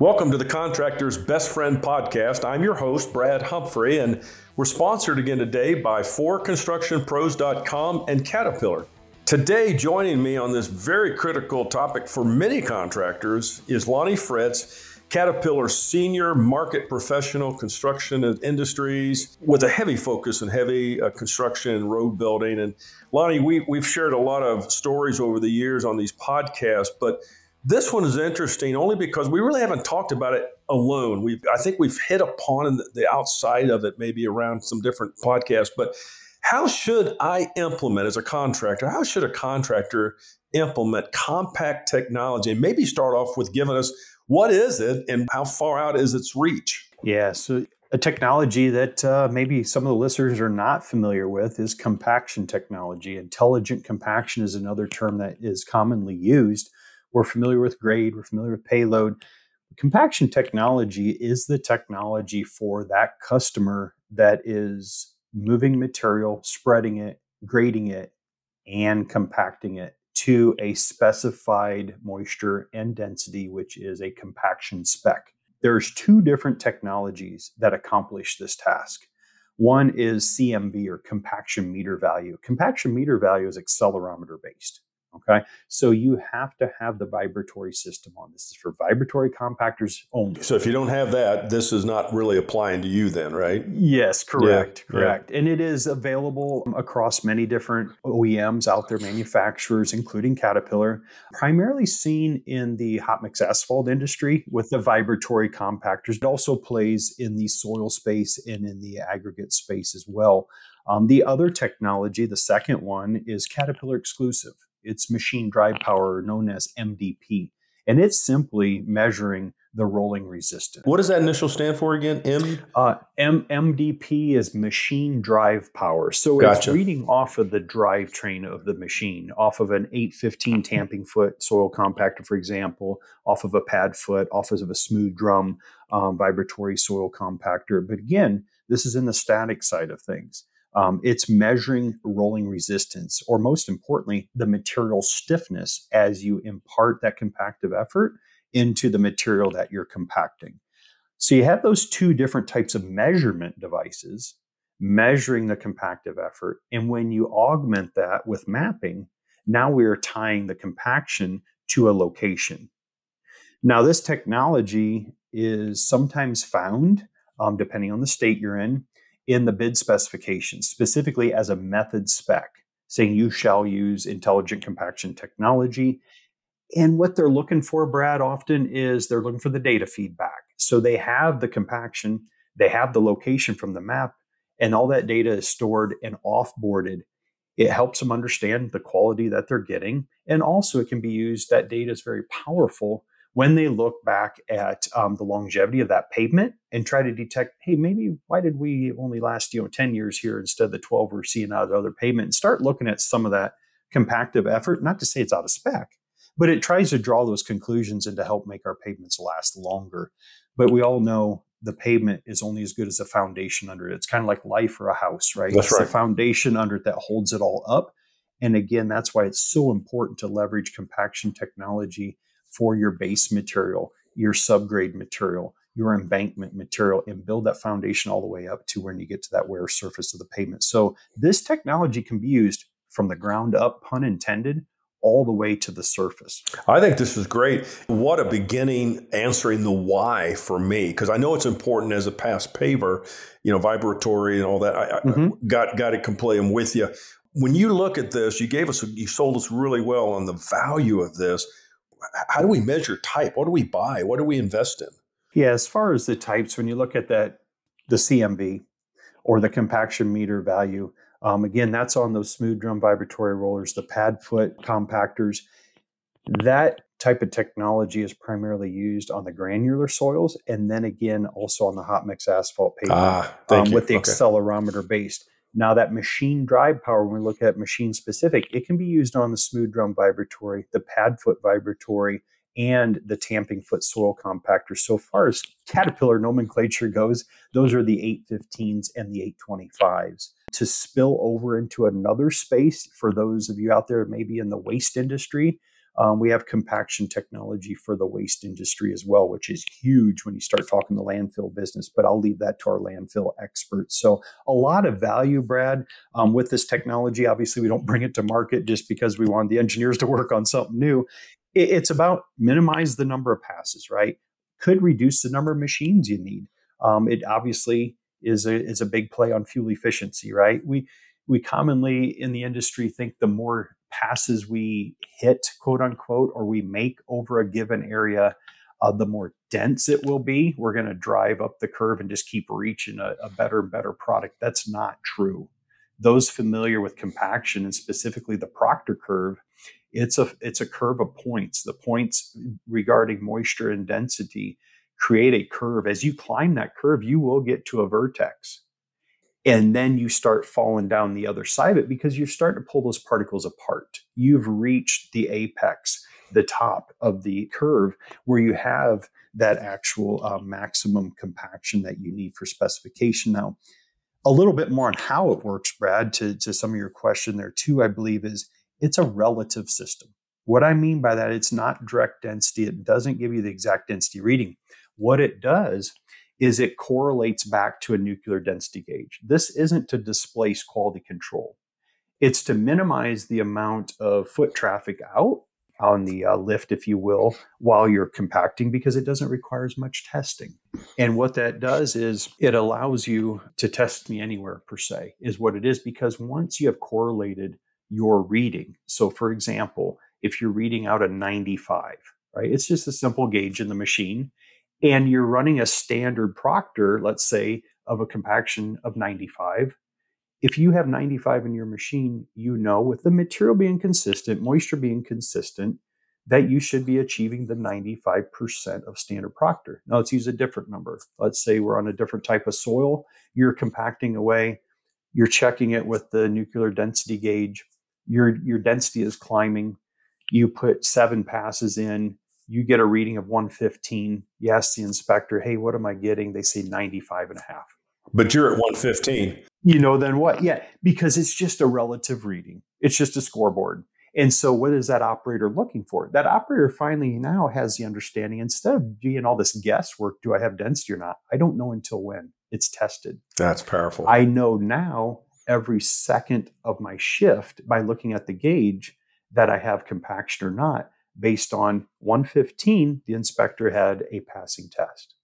Welcome to the Contractor's Best Friend podcast. I'm your host, Brad Humphrey, and we're sponsored again today by 4constructionpros.com and Caterpillar. Today, joining me on this very critical topic for many contractors is Lonnie Fritz, Caterpillar Senior Market Professional Construction Industries, with a heavy focus on heavy uh, construction and road building. And Lonnie, we, we've shared a lot of stories over the years on these podcasts, but this one is interesting only because we really haven't talked about it alone. We I think we've hit upon the outside of it maybe around some different podcasts, but how should I implement as a contractor? How should a contractor implement compact technology? And maybe start off with giving us what is it and how far out is its reach? Yeah, so a technology that uh, maybe some of the listeners are not familiar with is compaction technology. Intelligent compaction is another term that is commonly used we're familiar with grade, we're familiar with payload. Compaction technology is the technology for that customer that is moving material, spreading it, grading it, and compacting it to a specified moisture and density, which is a compaction spec. There's two different technologies that accomplish this task. One is CMV or compaction meter value. Compaction meter value is accelerometer based. Okay. So you have to have the vibratory system on. This is for vibratory compactors only. So if you don't have that, this is not really applying to you then, right? Yes, correct. Yeah, correct. Yeah. And it is available across many different OEMs out there, manufacturers, including Caterpillar, primarily seen in the hot mix asphalt industry with the vibratory compactors. It also plays in the soil space and in the aggregate space as well. Um, the other technology, the second one, is Caterpillar exclusive. It's machine drive power, known as MDP. And it's simply measuring the rolling resistance. What does that initial stand for again? M? Uh, M- MDP is machine drive power. So gotcha. it's reading off of the drivetrain of the machine, off of an 815 tamping foot soil compactor, for example, off of a pad foot, off of a smooth drum um, vibratory soil compactor. But again, this is in the static side of things. Um, it's measuring rolling resistance, or most importantly, the material stiffness as you impart that compactive effort into the material that you're compacting. So you have those two different types of measurement devices measuring the compactive effort. And when you augment that with mapping, now we are tying the compaction to a location. Now, this technology is sometimes found, um, depending on the state you're in, in the bid specification, specifically as a method spec, saying you shall use intelligent compaction technology. And what they're looking for, Brad, often is they're looking for the data feedback. So they have the compaction, they have the location from the map, and all that data is stored and offboarded. It helps them understand the quality that they're getting. And also, it can be used, that data is very powerful when they look back at um, the longevity of that pavement and try to detect, hey, maybe why did we only last you know 10 years here instead of the 12 we're seeing out of the other pavement, and start looking at some of that compactive effort. Not to say it's out of spec, but it tries to draw those conclusions and to help make our pavements last longer. But we all know the pavement is only as good as the foundation under it. It's kind of like life or a house, right? That's it's right. the foundation under it that holds it all up. And again, that's why it's so important to leverage compaction technology for your base material, your subgrade material, your embankment material, and build that foundation all the way up to when you get to that wear surface of the pavement. So this technology can be used from the ground up, pun intended, all the way to the surface. I think this is great. What a beginning answering the why for me, because I know it's important as a past paver, you know, vibratory and all that. I, mm-hmm. I got got it completely. I'm with you. When you look at this, you gave us, you sold us really well on the value of this how do we measure type? What do we buy? What do we invest in? Yeah, as far as the types, when you look at that, the CMV or the compaction meter value, um, again, that's on those smooth drum vibratory rollers, the pad foot compactors. That type of technology is primarily used on the granular soils, and then again also on the hot mix asphalt pavement ah, um, with the okay. accelerometer based. Now, that machine drive power, when we look at machine specific, it can be used on the smooth drum vibratory, the pad foot vibratory, and the tamping foot soil compactor. So far as Caterpillar nomenclature goes, those are the 815s and the 825s. To spill over into another space for those of you out there, maybe in the waste industry, Um, we have compaction technology for the waste industry as well, which is huge when you start talking the landfill business. But I'll leave that to our landfill experts. So a lot of value, Brad, um, with this technology. Obviously, we don't bring it to market just because we want the engineers to work on something new. It, it's about minimize the number of passes, right? Could reduce the number of machines you need. Um, it obviously is a is a big play on fuel efficiency, right? We we commonly in the industry think the more passes we hit, quote unquote, or we make over a given area, uh, the more dense it will be. We're going to drive up the curve and just keep reaching a, a better and better product. That's not true. Those familiar with compaction and specifically the Proctor curve, it's a it's a curve of points. The points regarding moisture and density create a curve. As you climb that curve, you will get to a vertex and then you start falling down the other side of it because you're starting to pull those particles apart. You've reached the apex, the top of the curve where you have that actual uh, maximum compaction that you need for specification. Now, a little bit more on how it works, Brad, to, to some of your question there too, I believe is it's a relative system. What I mean by that, it's not direct density. It doesn't give you the exact density reading. What it does is it correlates back to a nuclear density gauge. This isn't to displace quality control. It's to minimize the amount of foot traffic out on the uh, lift, if you will, while you're compacting because it doesn't require as much testing. And what that does is it allows you to test me anywhere, per se, is what it is. Because once you have correlated your reading, so for example, if you're reading out a 95, right, it's just a simple gauge in the machine and you're running a standard proctor, let's say, of a compaction of 95, if you have 95 in your machine, you know with the material being consistent, moisture being consistent, that you should be achieving the 95% of standard proctor. Now let's use a different number. Let's say we're on a different type of soil, you're compacting away, you're checking it with the nuclear density gauge, your, your density is climbing, you put seven passes in, you get a reading of 115 you ask the inspector hey what am i getting? They say 95 and a half. But you're at 115 you know then what? Yeah because it's just a relative reading. It's just a scoreboard. And so what is that operator looking for? That operator finally now has the understanding instead of doing all this guesswork do i have density or not? I don't know until when. It's tested. That's powerful. I know now every second of my shift by looking at the gauge that i have compaction or not based on 115, the inspector had a passing test.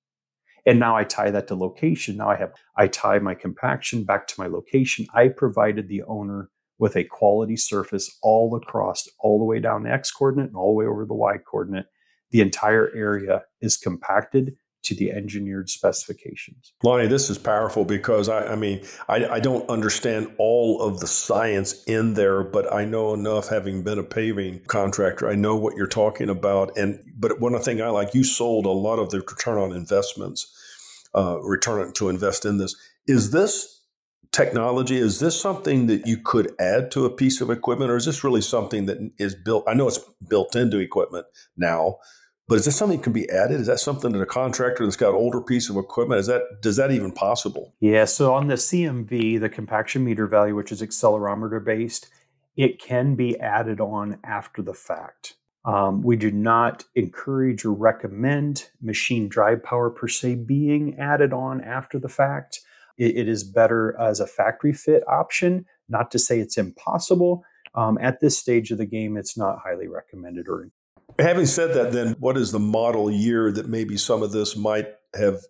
And now I tie that to location. Now I have, I tie my compaction back to my location. I provided the owner with a quality surface all across, all the way down the X coordinate and all the way over the Y coordinate. The entire area is compacted to the engineered specifications. Lonnie, this is powerful because I, I mean, I, I, don't understand all of the science in there, but I know enough having been a paving contractor. I know what you're talking about. And but one thing I like, you sold a lot of the return on investments, uh, return to invest in this. Is this technology? Is this something that you could add to a piece of equipment, or is this really something that is built? I know it's built into equipment now but is this something that can be added? Is that something that a contractor that's got older piece of equipment is that does that even possible? Yeah. So on the CMV, the compaction meter value, which is accelerometer based, it can be added on after the fact. Um, we do not encourage or recommend machine drive power per se being added on after the fact. it, it is better as a factory fit option. Not to say it's impossible. Um, at this stage of the game, it's not highly recommended or Having said that, then what is the model year that maybe some of this might have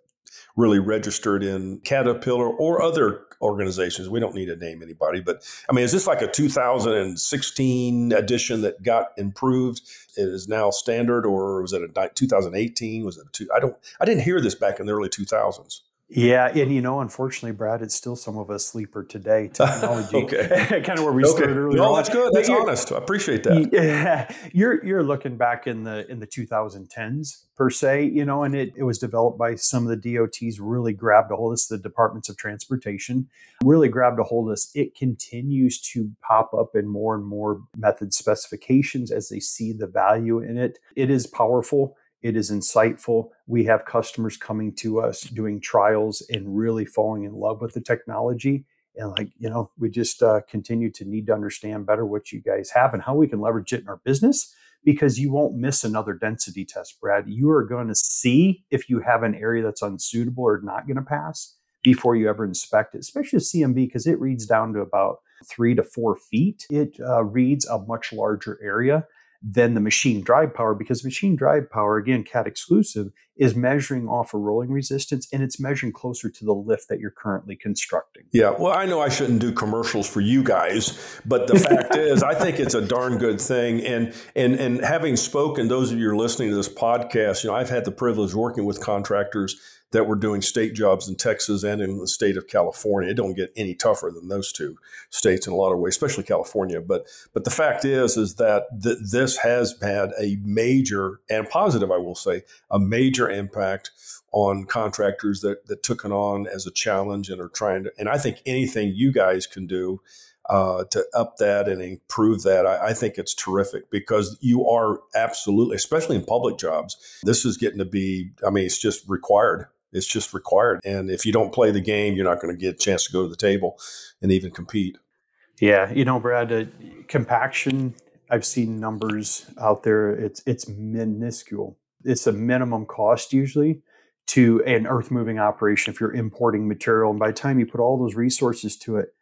really registered in Caterpillar or other organizations? We don't need to name anybody, but I mean, is this like a 2016 edition that got improved? It is now standard, or was it a 2018? Was it a two? I don't. I didn't hear this back in the early 2000s. Yeah, and you know, unfortunately, Brad, it's still some of us sleeper today. Technology, okay, kind of where we okay. started earlier. No, that's good. That's honest. I appreciate that. Yeah, you're you're looking back in the in the 2010s per se, you know, and it, it was developed by some of the DOTs. Really grabbed a hold of this. The Departments of Transportation really grabbed a hold of this. It continues to pop up in more and more method specifications as they see the value in it. It is powerful it is insightful. We have customers coming to us doing trials and really falling in love with the technology. And like, you know, we just uh, continue to need to understand better what you guys have and how we can leverage it in our business because you won't miss another density test, Brad. You are going to see if you have an area that's unsuitable or not going to pass before you ever inspect it, especially CMV because it reads down to about three to four feet. It uh, reads a much larger area than the machine drive power because machine drive power, again, CAT exclusive, is measuring off a rolling resistance and it's measuring closer to the lift that you're currently constructing. Yeah, well, I know I shouldn't do commercials for you guys, but the fact is, I think it's a darn good thing. And and and having spoken, those of you who are listening to this podcast, you know, I've had the privilege working with contractors that were doing state jobs in Texas and in the state of California. It don't get any tougher than those two states in a lot of ways, especially California. But but the fact is is that th- this has had a major and positive, I will say, a major impact on contractors that that took it on as a challenge and are trying to. And I think anything you guys can do. Uh, to up that and improve that, I, I, think it's terrific because you are absolutely, especially in public jobs, this is getting to be, I mean, it's just required it's just required. And if you don't play the game, you're not going to get a chance to go to the table and even compete. Yeah, you know, Brad, uh, compaction. I've seen numbers out there. It's it's minuscule. It's a minimum cost usually to an earth moving operation if you're importing material. And by the time you put all those resources to it,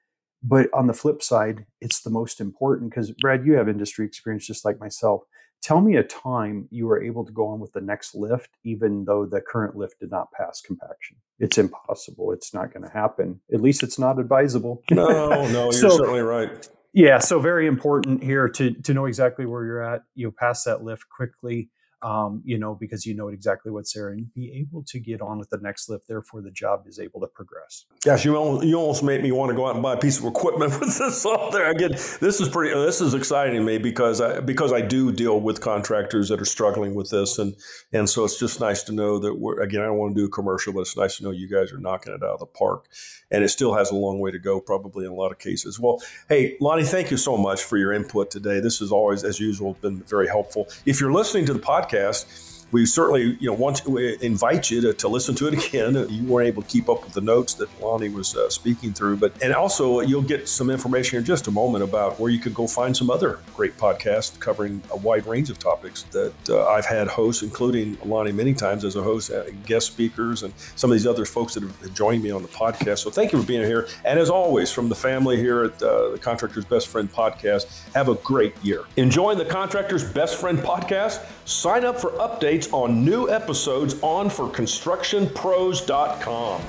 but on the flip side, it's the most important because Brad, you have industry experience just like myself. Tell me a time you were able to go on with the next lift, even though the current lift did not pass compaction. It's impossible. It's not going to happen. At least it's not advisable. No, no, you're so, certainly right. Yeah, so very important here to to know exactly where you're at. You know, pass that lift quickly um, you know, because you know exactly what's there and be able to get on with the next lift. Therefore, the job is able to progress. Gosh, you almost, you almost made me want to go out and buy a piece of equipment with this on there. Again, this is pretty. This is exciting to me because I because I do deal with contractors that are struggling with this, and and so it's just nice to know that we're again. I don't want to do a commercial, but it's nice to know you guys are knocking it out of the park, and it still has a long way to go, probably in a lot of cases. Well, hey, Lonnie, thank you so much for your input today. This has always, as usual, been very helpful. If you're listening to the podcast podcast we certainly you know want to invite you to, to listen to it again. You weren't able to keep up with the notes that Lonnie was uh, speaking through, but and also you'll get some information in just a moment about where you could go find some other great podcasts covering a wide range of topics that uh, I've had hosts, including Lonnie many times as a host, uh, guest speakers, and some of these other folks that have joined me on the podcast. So thank you for being here, and as always, from the family here at uh, the Contractor's Best Friend podcast, have a great year. Enjoying the Contractor's Best Friend podcast? Sign up for updates on new episodes on 4constructionpros.com.